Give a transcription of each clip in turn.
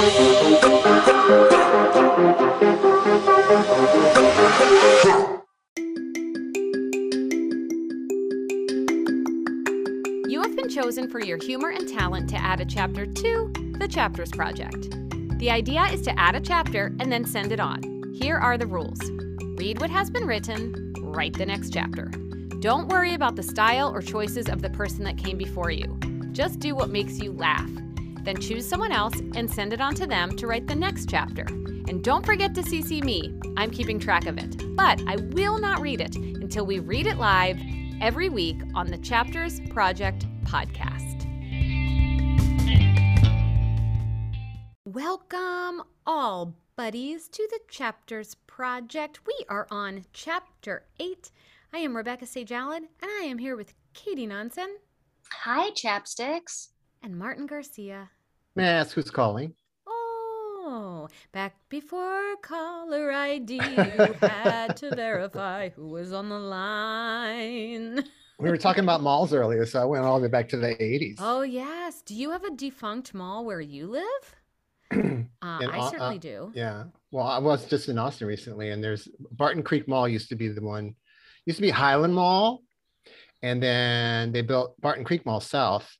You have been chosen for your humor and talent to add a chapter to the Chapters Project. The idea is to add a chapter and then send it on. Here are the rules read what has been written, write the next chapter. Don't worry about the style or choices of the person that came before you. Just do what makes you laugh. Then choose someone else and send it on to them to write the next chapter. And don't forget to CC me. I'm keeping track of it. But I will not read it until we read it live every week on the Chapters Project podcast. Welcome, all buddies, to the Chapters Project. We are on Chapter 8. I am Rebecca Sage Allen, and I am here with Katie Nonsen Hi, chapsticks. And Martin Garcia. May I ask who's calling? Oh, back before caller ID, you had to verify who was on the line. We were talking about malls earlier, so I went all the way back to the 80s. Oh, yes. Do you have a defunct mall where you live? Uh, I certainly uh, do. Yeah. Well, I was just in Austin recently, and there's Barton Creek Mall used to be the one, used to be Highland Mall. And then they built Barton Creek Mall South,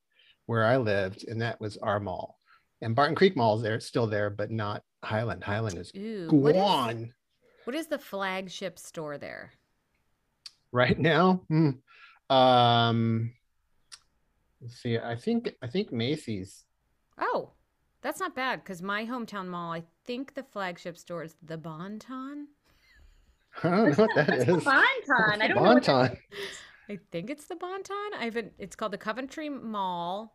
where I lived, and that was our mall. And Barton Creek Mall is there, still there, but not Highland. Highland is Ooh, what is, gone what is the flagship store there? right now. Hmm. Um, let's see. I think I think Macy's. Oh, that's not bad because my hometown mall, I think the flagship store is the Bonton. I don't know what that What's is. the Bonton? I don't know. What that Bonton. is. I think it's the Bonton. I haven't. It's called the Coventry Mall,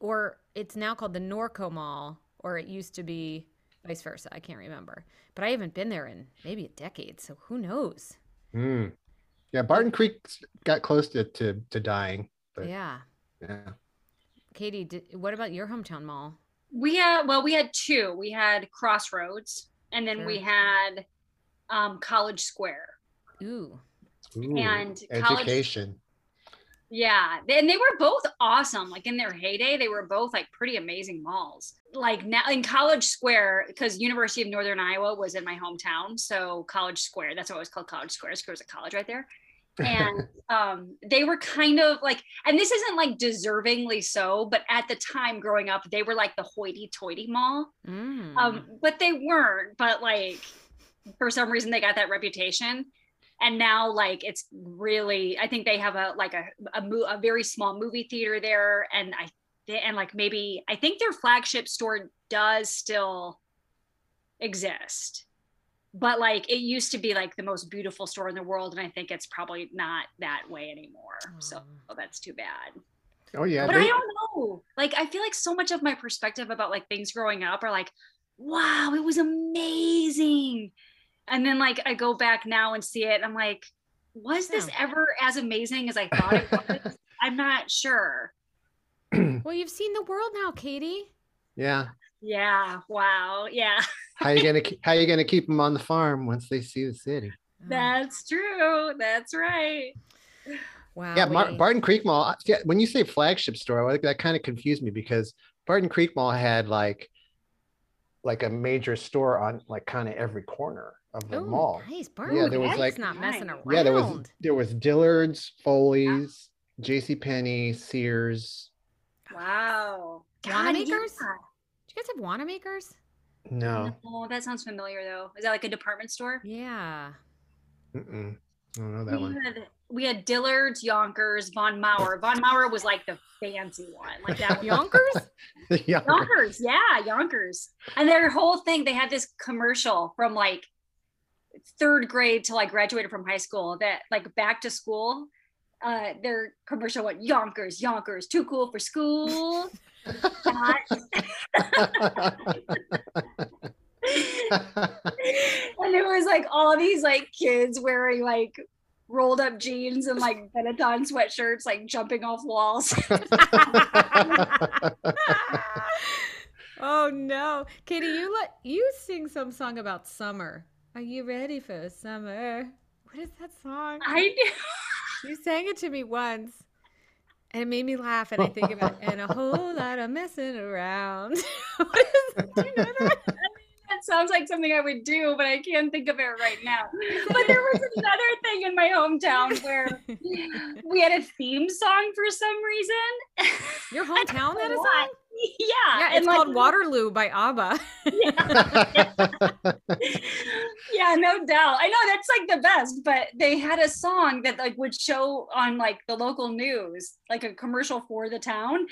or it's now called the Norco Mall, or it used to be vice versa. I can't remember, but I haven't been there in maybe a decade, so who knows? Hmm. Yeah, Barton Creek got close to to, to dying, but yeah. yeah, Katie, did, what about your hometown mall? We had well, we had two. We had Crossroads, and then we had um, College Square. Ooh, Ooh, And college- education. Yeah, and they were both awesome. Like in their heyday, they were both like pretty amazing malls. Like now in College Square, because University of Northern Iowa was in my hometown, so College Square. That's what it was called College Square. Because it was a college right there. and um, they were kind of like, and this isn't like deservingly so, but at the time growing up, they were like the hoity-toity mall. mm. Um, but they weren't. But like, for some reason, they got that reputation, and now like it's really. I think they have a like a a, mo- a very small movie theater there, and I and like maybe I think their flagship store does still exist. But like it used to be like the most beautiful store in the world, and I think it's probably not that way anymore. So Oh. that's too bad Oh yeah, but they- I don't know. Like, I feel like so much of my perspective about like things growing up are like, wow, it was amazing. And then like I go back now and see it, and I'm like, was this Yeah. ever as amazing as I thought it was? I'm not sure. well, you've seen the world now, Katie. yeah. Yeah. Wow. Yeah. How you gonna how you gonna keep them on the farm once they see the city? Oh, That's true. That's right. wow. Yeah, Mar- Barton Creek Mall. Yeah, when you say flagship store, like, that kind of confused me because Barton Creek Mall had like like a major store on like kind of every corner of the Oh, mall. nice. Barton Yeah, there was, like- not messing around. Yeah, there was there was Dillard's, Foley's, J.C. Penney, Sears. Wow. Wanamakers? yeah. Do you guys have Wanamakers? No, Oh, that sounds familiar though. Is that like a department store? Yeah. Mm-mm. I don't know that we one. had we had Dillard's, Younkers, Von Maur. Von Maur was like the fancy one, like that. one. Younkers? Younkers, yeah, Younkers. And their whole thing, they had this commercial from like third grade till I graduated from high school that like back to school. Uh, their commercial went Younkers, Younkers, too cool for school. and it was like all these like kids wearing like rolled up jeans and like Benetton sweatshirts, like jumping off walls. oh no. Katie, you let you sing some song about summer. Are you ready for summer? What is that song? I knew. You sang it to me once. And it made me laugh, and I think about and a whole lot of messing around. what is, do you know that? That sounds like something I would do, but I can't think of it right now. But there was another thing in my hometown where we had a theme song for some reason. Your hometown had a song? Yeah, Yeah, and it's like- called Waterloo by ABBA. yeah, no doubt. I know that's like the best, but they had a song that like would show on like the local news, like a commercial for the town.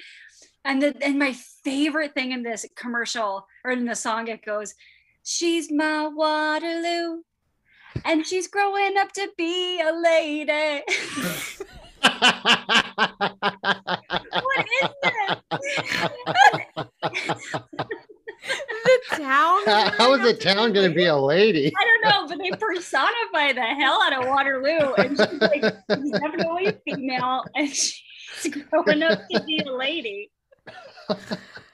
And then and my favorite thing in this commercial or in the song, it goes, She's my Waterloo, and she's growing up to be a lady. what is this? the town. How is the town going to be a lady? I don't know, but they personify the hell out of Waterloo, and she's like she's definitely female, and she's growing up to be a lady.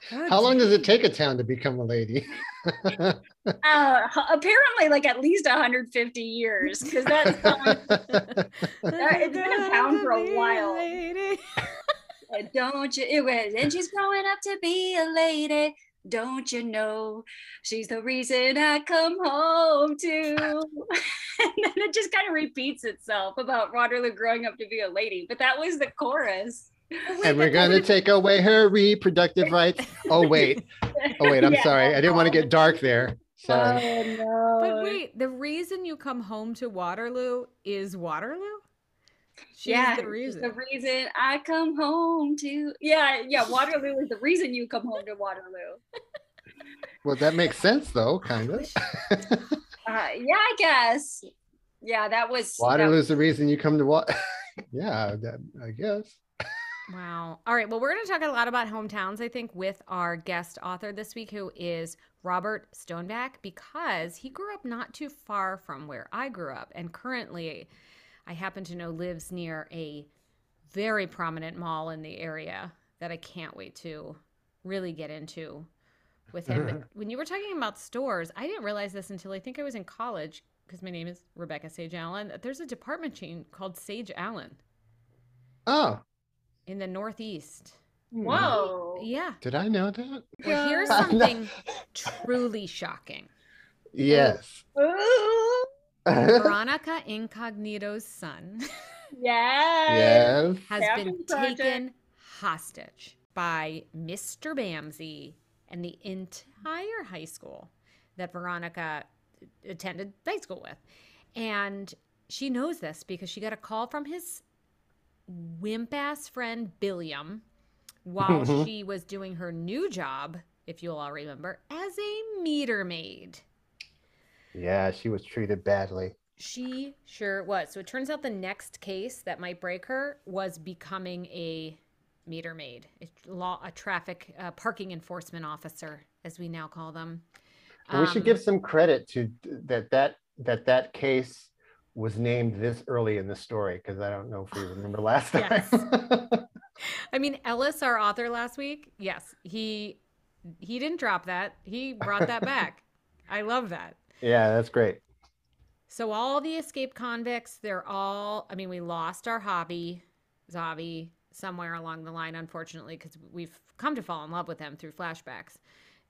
How long does it take a town to become a lady? Uh, apparently, like at least 150 years, because that's it's been a town for a while. don't you? It was, and she's growing up to be a lady. Don't you know she's the reason I come home to? and then it just kind of repeats itself about Waterloo growing up to be a lady. But that was the chorus. And we're going to take away her reproductive rights. Oh, wait. Oh, wait. I'm Yeah. sorry. I didn't want to get dark there. Sorry. Oh no! But wait, the reason you come home to Waterloo is Waterloo? She's yeah, the reason. the reason I come home to. Yeah, yeah. Waterloo is the reason you come home to Waterloo. Well, that makes sense, though, kind of. Uh, yeah, I guess. Yeah, that was that- Waterloo's the reason you come to what? yeah, that, I guess. Wow. All right. Well, we're going to talk a lot about hometowns, I think, with our guest author this week, who is Robert Stoneback, because he grew up not too far from where I grew up. And currently, I happen to know lives near a very prominent mall in the area that I can't wait to really get into with him. But when you were talking about stores, I didn't realize this until I think I was in college because my name is Rebecca Sage Allen. that There's a department chain called Sage Allen Oh, in the Northeast. Hmm. Whoa. Yeah. did I know that? Well, here's something truly shocking. Yes. Veronica Incognito's son yeah. yes. has Captain been Project. taken hostage by Mr. Bamsey and the entire high school that Veronica attended high school with. And she knows this because she got a call from his wimp ass friend Billiam while Mhm. she was doing her new job, if you'll all remember, as a meter maid. Yeah, she was treated badly. She sure was. So it turns out the next case that might break her was becoming a meter maid, a law, a traffic uh, parking enforcement officer, as we now call them. And we should Um, give some credit to that that that that case was named this early in the story because I don't know if we remember last time. Yes. I mean, Ellis, our author last week, yes, he he didn't drop that. He brought that back. I love that. yeah, that's great. So all the escaped convicts, they're all. I mean, we lost our Javi Zavi, somewhere along the line, unfortunately, because we've come to fall in love with him through flashbacks.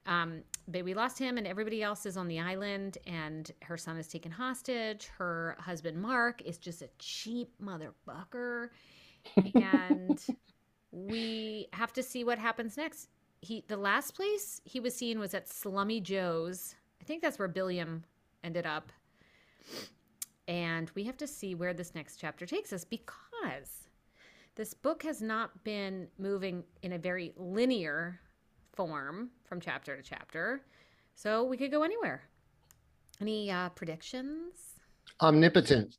Um, but we lost him, and everybody else is on the island, and her son is taken hostage. Her husband Mark is just a cheap motherfucker, and we have to see what happens next. He, the last place he was seen was at Slummy Joe's. I think that's where Billiam ended up. And we have to see where this next chapter takes us because this book has not been moving in a very linear form from chapter to chapter. So we could go anywhere. Any uh, predictions? Omnipotent.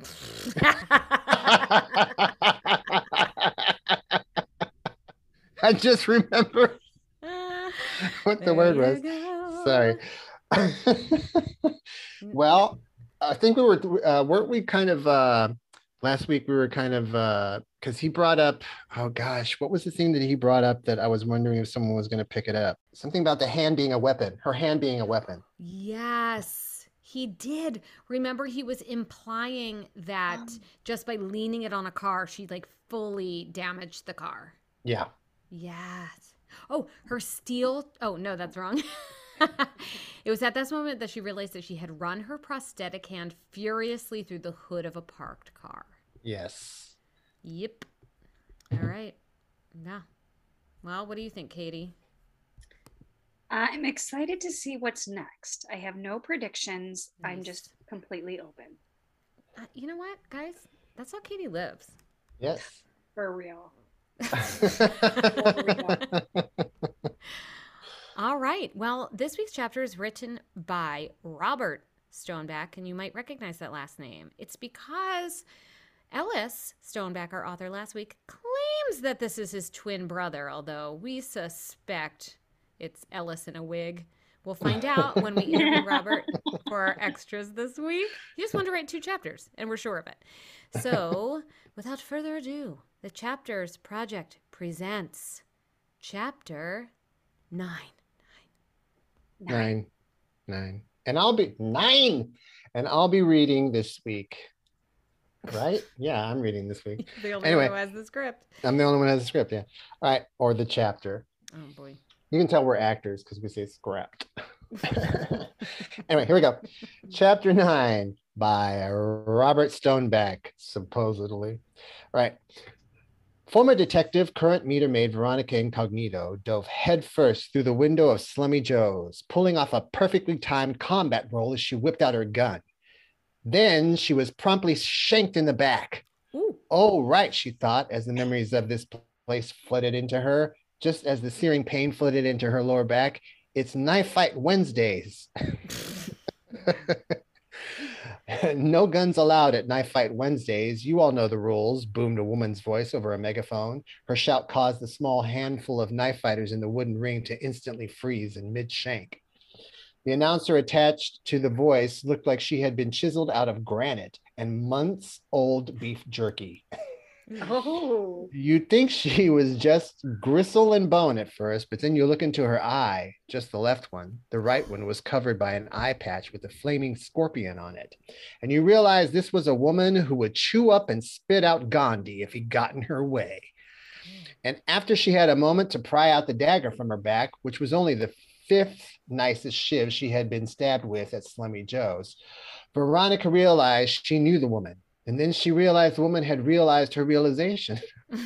I just remember Ah, what the word was. go. Sorry. well, I think we were uh, weren't we kind of uh last week we were kind of uh because he brought up oh gosh what was the thing that he brought up that I was wondering if someone was going to pick it up something about the hand being a weapon her hand being a weapon Yes. He did. Remember, he was implying that just by leaning it on a car, she like fully damaged the car. Yeah. Yes. Oh, her steel. Oh, no, that's wrong. it was at this moment that she realized that she had run her prosthetic hand furiously through the hood of a parked car. Yes. Yep. All right. Yeah. Well, what do you think, Katie? I'm excited to see what's next. I have no predictions. I'm just completely open Uh, you know what, guys? That's how Katie lives. Yes. for real. All right. Well, this week's chapter is written by Robert Stoneback, and you might recognize that last name. It's because Ellis Stoneback, our author last week, claims that this is his twin brother, although we suspect it's Ellis in a wig. We'll find out when we interview Robert for our extras this week. He just wanted to write two chapters, and we're sure of it. So, without further ado, the Chapters Project presents Chapter 9. Nine. Nine. And I'll be nine. And I'll be reading this week. Right? Yeah, I'm reading this week. The only Anyway. one who has the script. I'm the only one who has the script, yeah. All right. Or the chapter. Oh boy. You can tell we're actors because we say scrapped. anyway, here we go. Chapter nine by Robert Stoneback, supposedly. Right. Former detective, current meter maid Veronica Incognito dove headfirst through the window of Slummy Joe's, pulling off a perfectly timed combat roll as she whipped out her gun. Then she was promptly shanked in the back. Ooh. Oh, right, she thought, as the memories of this place flooded into her, just as the searing pain flooded into her lower back. It's knife fight Wednesdays. no guns allowed at knife fight Wednesdays. You all know the rules, boomed a woman's voice over a megaphone. Her shout caused the small handful of knife fighters in the wooden ring to instantly freeze in mid shank. The announcer attached to the voice looked like she had been chiseled out of granite and months old beef jerky. Oh, You'd think she was just gristle and bone at first, but then you look into her eye, just the left one. The right one was covered by an eye patch with a flaming scorpion on it. And you realize this was a woman who would chew up and spit out Gandhi if he got in her way. And after she had a moment to pry out the dagger from her back, which was only the fifth nicest shiv she had been stabbed with at Slummy Joe's, Veronica realized she knew the woman. And then she realized the woman had realized her realization.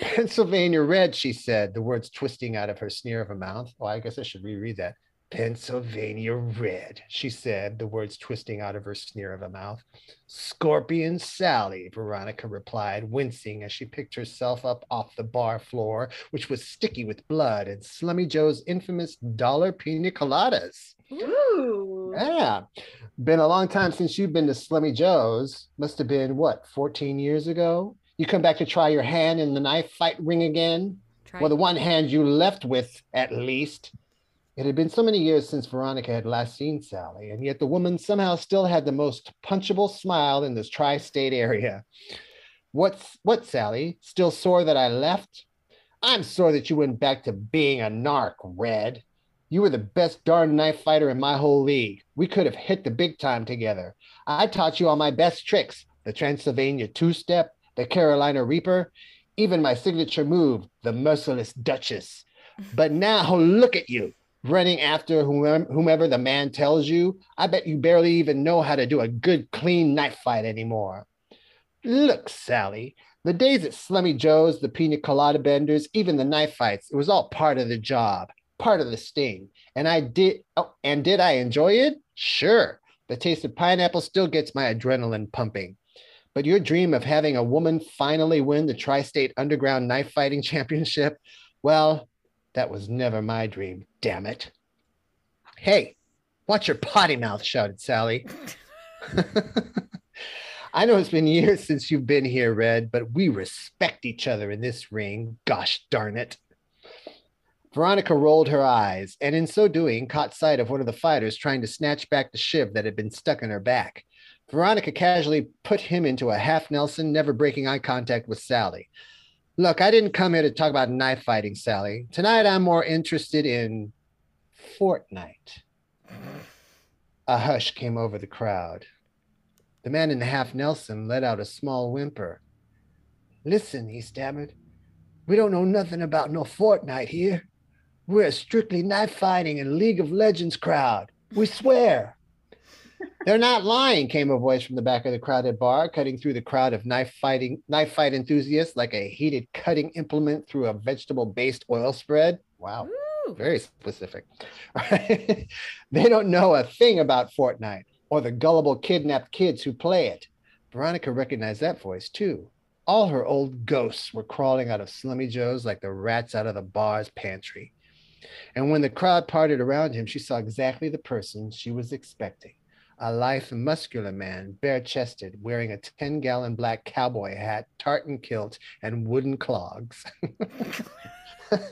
Pennsylvania red, she said, the words twisting out of her sneer of a mouth. Oh, I guess I should reread that. Pennsylvania red, she said, the words twisting out of her sneer of a mouth. Scorpion Sally, Veronica replied, wincing as she picked herself up off the bar floor, which was sticky with blood and Slummy Joe's infamous dollar pina coladas. ooh. Yeah. Been a long time since you've been to Slummy Joe's. Must have been what, 14 years ago? You come back to try your hand in the knife fight ring again? Try Well, the one hand you left with, at least. It had been so many years since Veronica had last seen Sally, and yet the woman somehow still had the most punchable smile in this tri state area. What's what, Sally? Still sore that I left? I'm sore that you went back to being a narc, Red. You were the best darn knife fighter in my whole league. We could have hit the big time together. I taught you all my best tricks the Transylvania two step, the Carolina Reaper, even my signature move, the Merciless Duchess. But now look at you, running after whomever, the man tells you. I bet you barely even know how to do a good, clean knife fight anymore. Look, Sally, the days at Slummy Joe's, the pina colada benders, even the knife fights, it was all part of the job, part of the sting. And I did, oh, and did I enjoy it? Sure. The taste of pineapple still gets my adrenaline pumping. But your dream of having a woman finally win the Tri State Underground Knife Fighting Championship, well, that was never my dream, damn it. Hey, watch your potty mouth, shouted Sally. I know it's been years since you've been here, Red, but we respect each other in this ring. Gosh darn it. Veronica rolled her eyes and, in so doing, caught sight of one of the fighters trying to snatch back the shiv that had been stuck in her back. Veronica casually put him into a half Nelson, never breaking eye contact with Sally. Look, I didn't come here to talk about knife fighting, Sally. Tonight I'm more interested in Fortnite. A hush came over the crowd. The man in the half Nelson let out a small whimper. Listen, he stammered. We don't know nothing about no Fortnite here. We're a strictly knife fighting and League of Legends crowd. We swear. They're not lying, came a voice from the back of the crowded bar, cutting through the crowd of knife fighting knife fight enthusiasts like a heated cutting implement through a vegetable-based oil spread. Wow. Ooh. Very specific. they don't know a thing about Fortnite or the gullible kidnapped kids who play it. Veronica recognized that voice too. All her old ghosts were crawling out of Slummy Joe's like the rats out of the bar's pantry. And when the crowd parted around him, she saw exactly the person she was expecting a lithe, muscular man, bare chested, wearing a 10 gallon black cowboy hat, tartan kilt, and wooden clogs.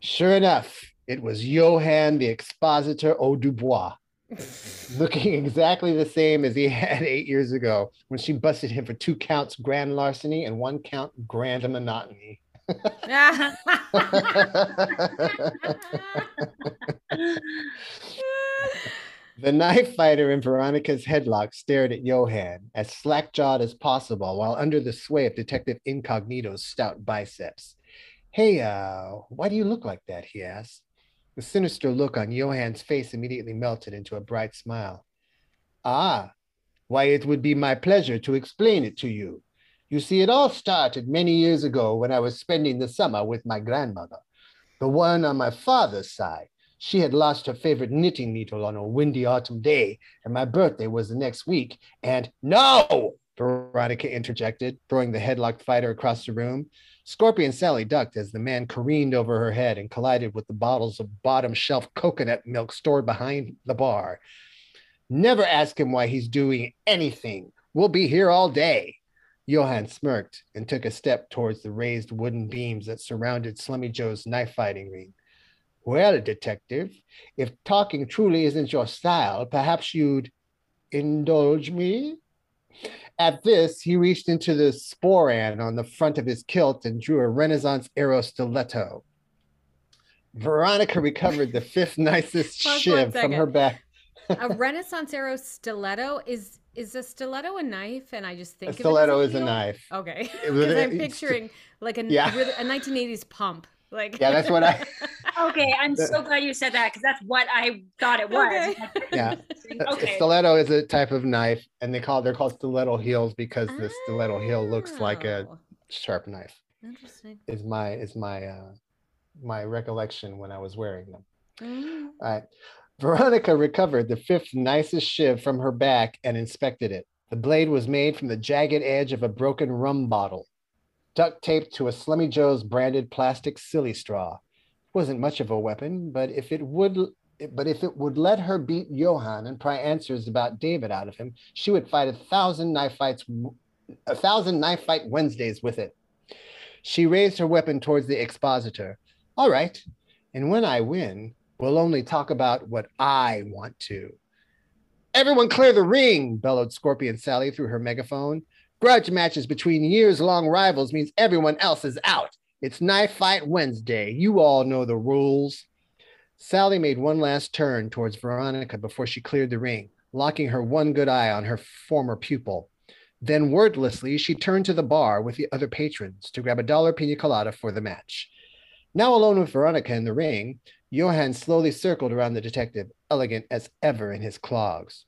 sure enough, it was Johann the Expositor au Dubois, looking exactly the same as he had eight years ago when she busted him for two counts grand larceny and one count grand monotony. The knife fighter in Veronica's headlock stared at Johann, as slack jawed as possible, while under the sway of Detective Incognito's stout biceps. Hey, uh, why do you look like that? he asked. The sinister look on Johann's face immediately melted into a bright smile. Ah, why, it would be my pleasure to explain it to you. You see, it all started many years ago when I was spending the summer with my grandmother, the one on my father's side. She had lost her favorite knitting needle on a windy autumn day, and my birthday was the next week. And no, Veronica interjected, throwing the headlocked fighter across the room. Scorpion Sally ducked as the man careened over her head and collided with the bottles of bottom shelf coconut milk stored behind the bar. Never ask him why he's doing anything. We'll be here all day. Johann smirked and took a step towards the raised wooden beams that surrounded Slummy Joe's knife fighting ring. Well, detective, if talking truly isn't your style, perhaps you'd indulge me? At this, he reached into the sporran on the front of his kilt and drew a Renaissance arrow stiletto. Veronica recovered the fifth nicest shiv from her back. a Renaissance arrow stiletto is is a stiletto a knife? And I just think A of it as stiletto is a knife. Okay, It because I'm picturing like a Yeah. a 1980s pump. Like Yeah, that's what I- Okay, I'm so glad you said that because that's what I thought it was. Yeah. Okay. stiletto is a type of knife, and they call they're called stiletto heels because the stiletto heel looks like a Oh, sharp knife. Interesting. Is my is my uh, my recollection when I was wearing them. Mm. All right. Veronica recovered the fifth nicest shiv from her back and inspected it. The blade was made from the jagged edge of a broken rum bottle, duct taped to a Slummy Joe's branded plastic silly straw. It wasn't much of a weapon, but if it would but if it would let her beat Johann and pry answers about David out of him, she would fight a thousand knife fights a thousand knife fight Wednesdays with it. She raised her weapon towards the expositor. All right. And when I win, we'll only talk about what I want to. Everyone clear the ring, bellowed Scorpion Sally through her megaphone. Grudge matches between years long rivals means everyone else is out. It's Knife Fight Wednesday. You all know the rules. Sally made one last turn towards Veronica before she cleared the ring, locking her one good eye on her former pupil. Then, wordlessly, she turned to the bar with the other patrons to grab a dollar pina colada for the match. Now alone with Veronica in the ring, Johann slowly circled around the detective, elegant as ever in his clogs.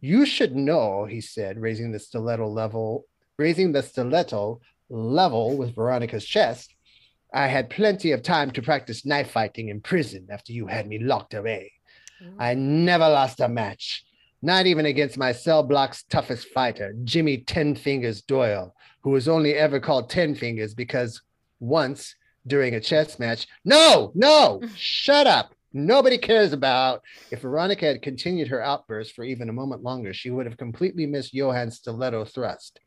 You should know, he said, raising the stiletto level, raising the stiletto level with Veronica's chest. I had plenty of time to practice knife fighting in prison after you had me locked away. I never lost a match, not even against my cell block's toughest fighter, Jimmy Ten Fingers Doyle, who was only ever called Ten Fingers because once during a chess match, no, no, shut up. Nobody cares about. If Veronica had continued her outburst for even a moment longer, she would have completely missed Johann's stiletto thrust.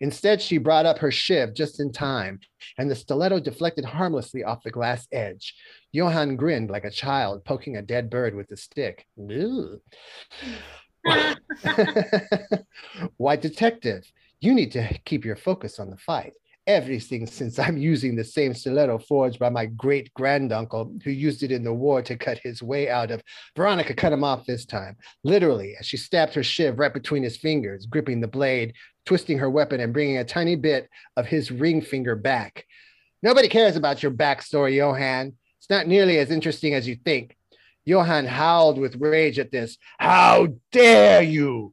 Instead, she brought up her shiv just in time, and the stiletto deflected harmlessly off the glass edge. Johann grinned like a child poking a dead bird with a stick. Why, detective, you need to keep your focus on the fight. Everything since I'm using the same stiletto forged by my great granduncle who used it in the war to cut his way out of. Veronica cut him off this time, literally, as she stabbed her shiv right between his fingers, gripping the blade, twisting her weapon, and bringing a tiny bit of his ring finger back. Nobody cares about your backstory, Johan. It's not nearly as interesting as you think. Johan howled with rage at this. How dare you!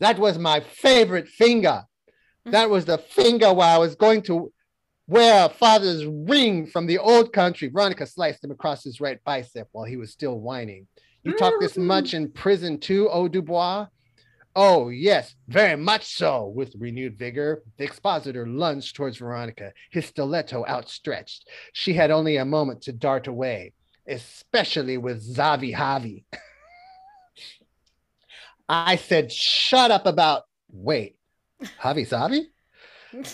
That was my favorite finger. Mm-hmm. That was the finger where I was going to wear a father's ring from the old country. Veronica sliced him across his right bicep while he was still whining. You talk this mm-hmm. much in prison too, O Dubois? Oh, yes, very much so. With renewed vigor, the expositor lunged towards Veronica, his stiletto outstretched. She had only a moment to dart away, especially with Zavi Javi. I said, shut up about, wait, Javi Zavi?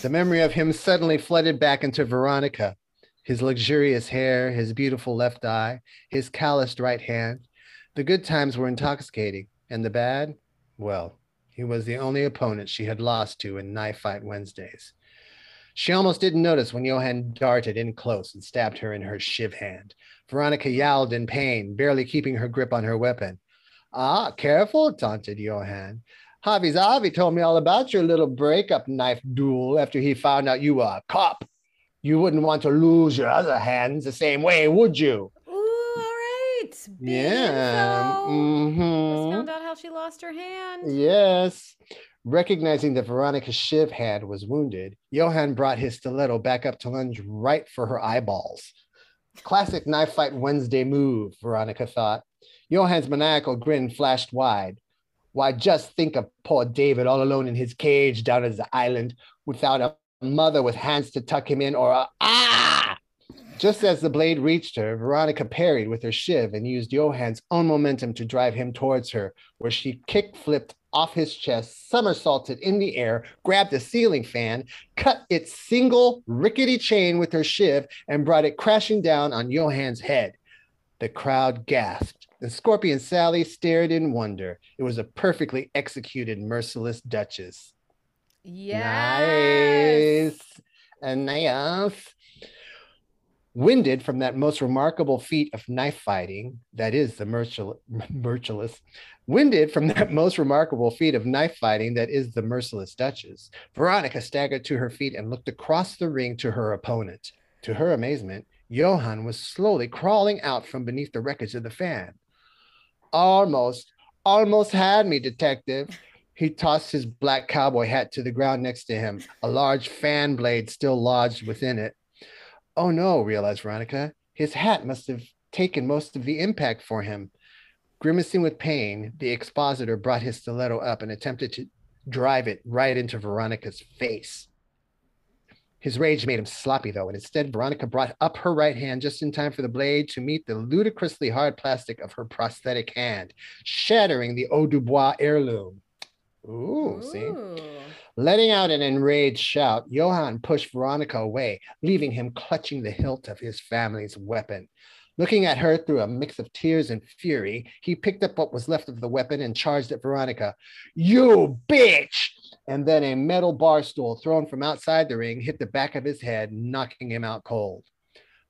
The memory of him suddenly flooded back into Veronica. His luxurious hair, his beautiful left eye, his calloused right hand. The good times were intoxicating, and the bad, well, he was the only opponent she had lost to in Knife Fight Wednesdays. She almost didn't notice when Johan darted in close and stabbed her in her shiv hand. Veronica yowled in pain, barely keeping her grip on her weapon. Ah, careful, taunted Johan. Javi Zavi told me all about your little breakup knife duel after he found out you were a cop. You wouldn't want to lose your other hands the same way, would you? Ooh, all right. Yeah. mhm. Found out how she lost her hand. Yes. Recognizing that Veronica's shiv hand was wounded, Johan brought his stiletto back up to lunge right for her eyeballs. Classic knife fight Wednesday move, Veronica thought. Johan's maniacal grin flashed wide. Why, just think of poor David all alone in his cage down at the island without a mother with hands to tuck him in or a ah! Just as the blade reached her, Veronica parried with her shiv and used Johan's own momentum to drive him towards her, where she kick flipped off his chest, somersaulted in the air, grabbed a ceiling fan, cut its single rickety chain with her shiv, and brought it crashing down on Johan's head. The crowd gasped, and Scorpion Sally stared in wonder. It was a perfectly executed merciless Duchess. Yes. Nice. And nice. Winded from that most remarkable feat of knife fighting, that is the mercil- merciless, winded from that most remarkable feat of knife fighting, that is the merciless Duchess, Veronica staggered to her feet and looked across the ring to her opponent. To her amazement, Johann was slowly crawling out from beneath the wreckage of the fan. Almost, almost had me, detective. He tossed his black cowboy hat to the ground next to him, a large fan blade still lodged within it. Oh no, realized Veronica. His hat must have taken most of the impact for him. Grimacing with pain, the expositor brought his stiletto up and attempted to drive it right into Veronica's face. His rage made him sloppy, though, and instead, Veronica brought up her right hand just in time for the blade to meet the ludicrously hard plastic of her prosthetic hand, shattering the Eau Dubois heirloom. Ooh, see? Letting out an enraged shout, Johann pushed Veronica away, leaving him clutching the hilt of his family's weapon. Looking at her through a mix of tears and fury, he picked up what was left of the weapon and charged at Veronica. You bitch! And then a metal bar stool thrown from outside the ring hit the back of his head, knocking him out cold.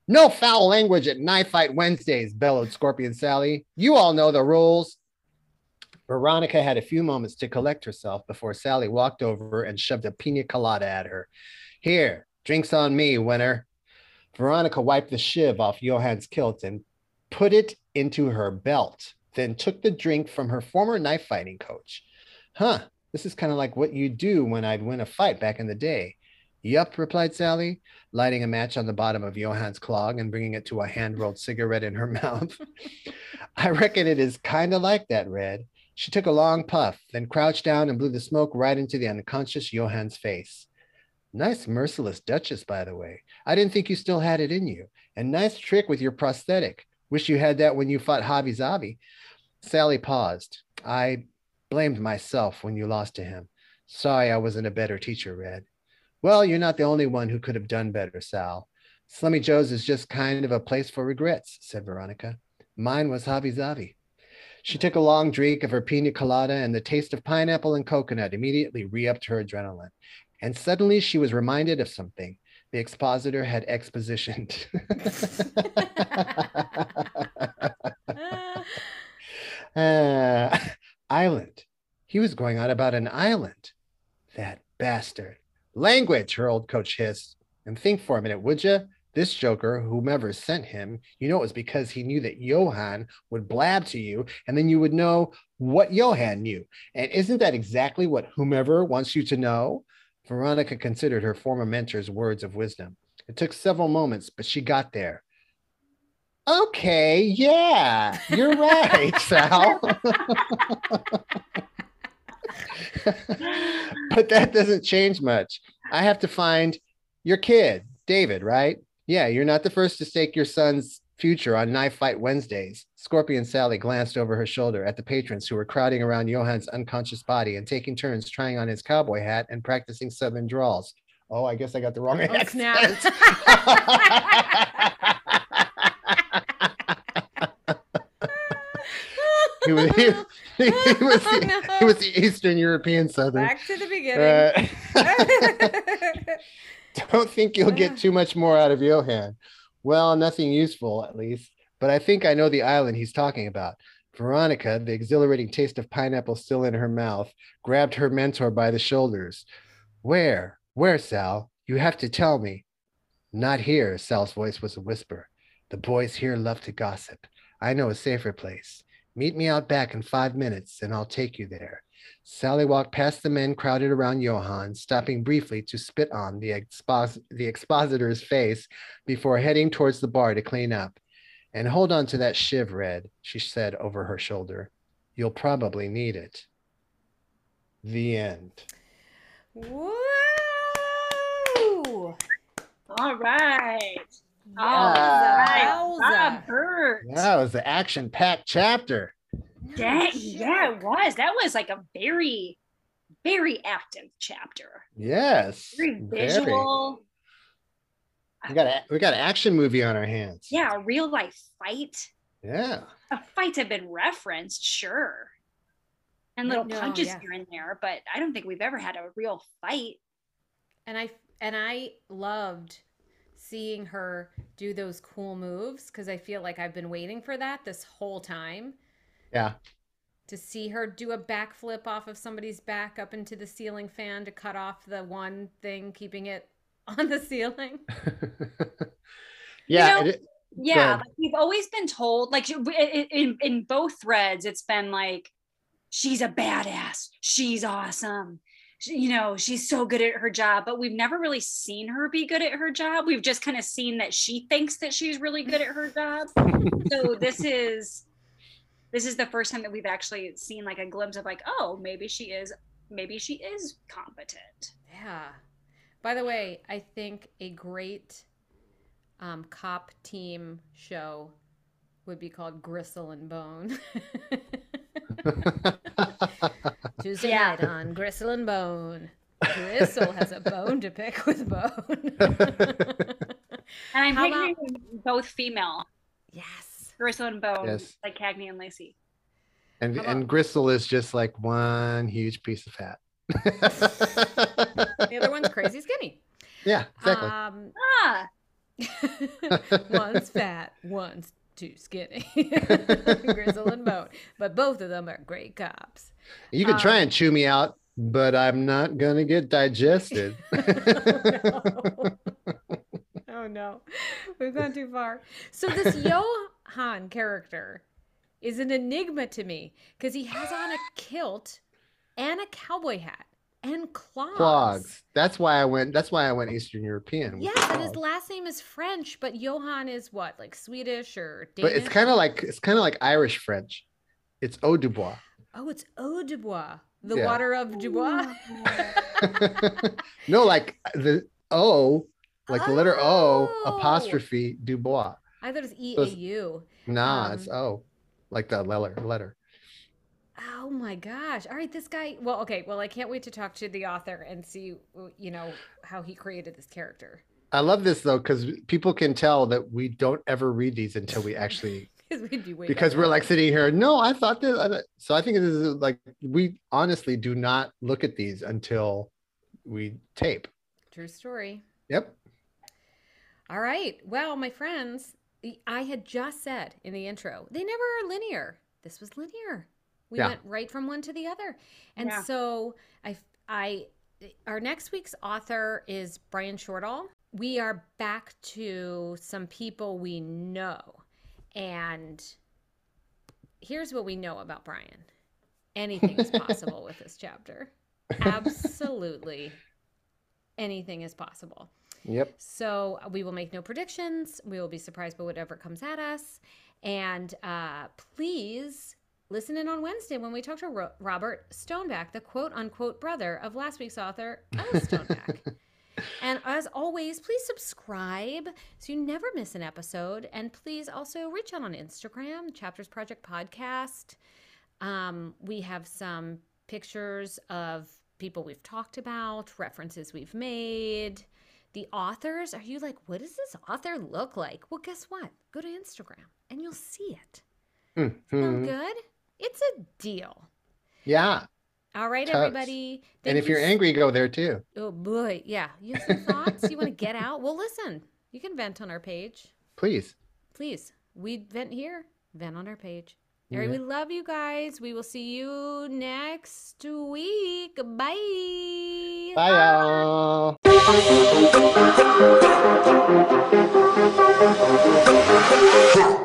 No foul language at Knife Fight Wednesdays, bellowed Scorpion Sally. You all know the rules. Veronica had a few moments to collect herself before Sally walked over and shoved a pina colada at her. Here, drinks on me, winner. Veronica wiped the shiv off Johann's kilt and put it into her belt, then took the drink from her former knife fighting coach. Huh, this is kind of like what you'd do when I'd win a fight back in the day. Yup, replied Sally, lighting a match on the bottom of Johann's clog and bringing it to a hand rolled cigarette in her mouth. I reckon it is kind of like that, Red. She took a long puff, then crouched down and blew the smoke right into the unconscious Johann's face. Nice merciless Duchess, by the way. I didn't think you still had it in you. And nice trick with your prosthetic. Wish you had that when you fought Javi Zavi. Sally paused. I blamed myself when you lost to him. Sorry I wasn't a better teacher, Red. Well, you're not the only one who could have done better, Sal. Slummy Joe's is just kind of a place for regrets, said Veronica. Mine was Javi Zavi. She took a long drink of her pina colada, and the taste of pineapple and coconut immediately re upped her adrenaline. And suddenly she was reminded of something. the expositor had expositioned. uh, island. He was going on about an island. That bastard. Language, her old coach hissed. And think for a minute, would you? This joker, whomever sent him, you know it was because he knew that Johan would blab to you, and then you would know what Johan knew. And isn't that exactly what whomever wants you to know? Veronica considered her former mentor's words of wisdom. It took several moments, but she got there. Okay, yeah, you're right, Sal. but that doesn't change much. I have to find your kid, David, right? Yeah, you're not the first to stake your son's future on Knife Fight Wednesdays. Scorpion Sally glanced over her shoulder at the patrons who were crowding around Johan's unconscious body and taking turns trying on his cowboy hat and practicing southern drawls. Oh, I guess I got the wrong Oh, accent. he was he, he was Oh, the, no. was the Eastern European Southern. Back to the beginning. Uh, don't think you'll get too much more out of Johan. Well, nothing useful, at least. But I think I know the island he's talking about. Veronica, the exhilarating taste of pineapple still in her mouth, grabbed her mentor by the shoulders. Where? Where, Sal? You have to tell me. Not here, Sal's voice was a whisper. The boys here love to gossip. I know a safer place. Meet me out back in five minutes, and I'll take you there. Sally walked past the men crowded around Johann, stopping briefly to spit on the, expos- the expositor's face before heading towards the bar to clean up. And hold on to that shiv, Red, she said over her shoulder. You'll probably need it. The end. Woo! All right. Oh, yeah. Yowza, Bob yowza. That was the action packed chapter. Dang, yeah, it was. That was like a very, very active chapter. Yes. Very very. visual. We got a, we got an action movie on our hands. Yeah, a real life fight. Yeah. A fights have been referenced, sure. And little No, punches yeah. here and there, but I don't think we've ever had a real fight. And I and I loved seeing her do those cool moves because I feel like I've been waiting for that this whole time Yeah. to see her do a backflip off of somebody's back up into the ceiling fan to cut off the one thing keeping it on the ceiling. yeah. know, it- Yeah, like we've always been told, like in in both threads, it's been like, she's a badass, she's awesome, She- you know, she's so good at her job. But we've never really seen her be good at her job. We've just kind of seen that she thinks that she's really good at her job. so this is this is the first time that we've actually seen like a glimpse of like, oh, maybe she is, maybe she is competent. Yeah. By the way, I think a great um, cop team show would be called Gristle and Bone. Tuesday Yeah. night on Gristle and Bone. Gristle has a bone to pick with Bone. And I'm How about- both female, yes. Gristle and Bone, Yes. like Cagney and Lacey. and How and Gristle is just like one huge piece of fat. The other one's crazy skinny. yeah, exactly. Um, Ah, one's fat, one's too skinny. Grizzle and Bone. But both of them are great cops. you can try um, and chew me out, but I'm not gonna get digested. oh no, we've gone too far. So this Johan character is an enigma to me because he has on a kilt and a cowboy hat and clogs. Clogs. That's why I went. That's why I went Eastern European. Yeah, and his last name is French, but Johan is what, like Swedish or Danish? But it's kind of like it's kind of like Irish French. It's eau de bois. oh, it's eau de bois, the Yeah. water of Dubois. no, like the O, like the letter O Oh. apostrophe Dubois. I thought it was E So A it's- Nah, it's Um, O, like the letter. Letter. Oh my gosh. All right, this guy. Well, okay. Well, I can't wait to talk to the author and see, you know, how he created this character. I love this though because people can tell that we don't ever read these until we actually Because we'd be way because we're like sitting here. No, I thought this. I thought-" So I think this is like we honestly do not look at these until we tape. True story. Yep. All right. Well, my friends, I had just said in the intro, they never are linear. This was linear. We Yeah. went right from one to the other. And Yeah. so I I our next week's author is Brian Shortall. We are back to some people we know. And here's what we know about Brian. Anything is possible with this chapter. Absolutely anything is possible. Yep. So uh, we will make no predictions. We will be surprised by whatever comes at us. And uh, please listen in on Wednesday when we talk to Ro- Robert Stoneback, the quote unquote brother of last week's author, Stoneback. and as always, please subscribe so you never miss an episode. And please also reach out on Instagram, Chapters Project Podcast. Um, we have some pictures of people we've talked about, references we've made. The authors, are you like, what does this author look like? Well, guess what? Go to Instagram and you'll see it. Sound Mhm. good? It's a deal. Yeah. All right, Totes. everybody. Thank and if you you're s- angry, go there too. oh boy, yeah. You have some thoughts? you want to get out? Well, listen. You can vent on our page, Please. please. We vent here, vent on our page. All right, mm-hmm. we love you guys. We will see you next week. Bye. Bye, y'all.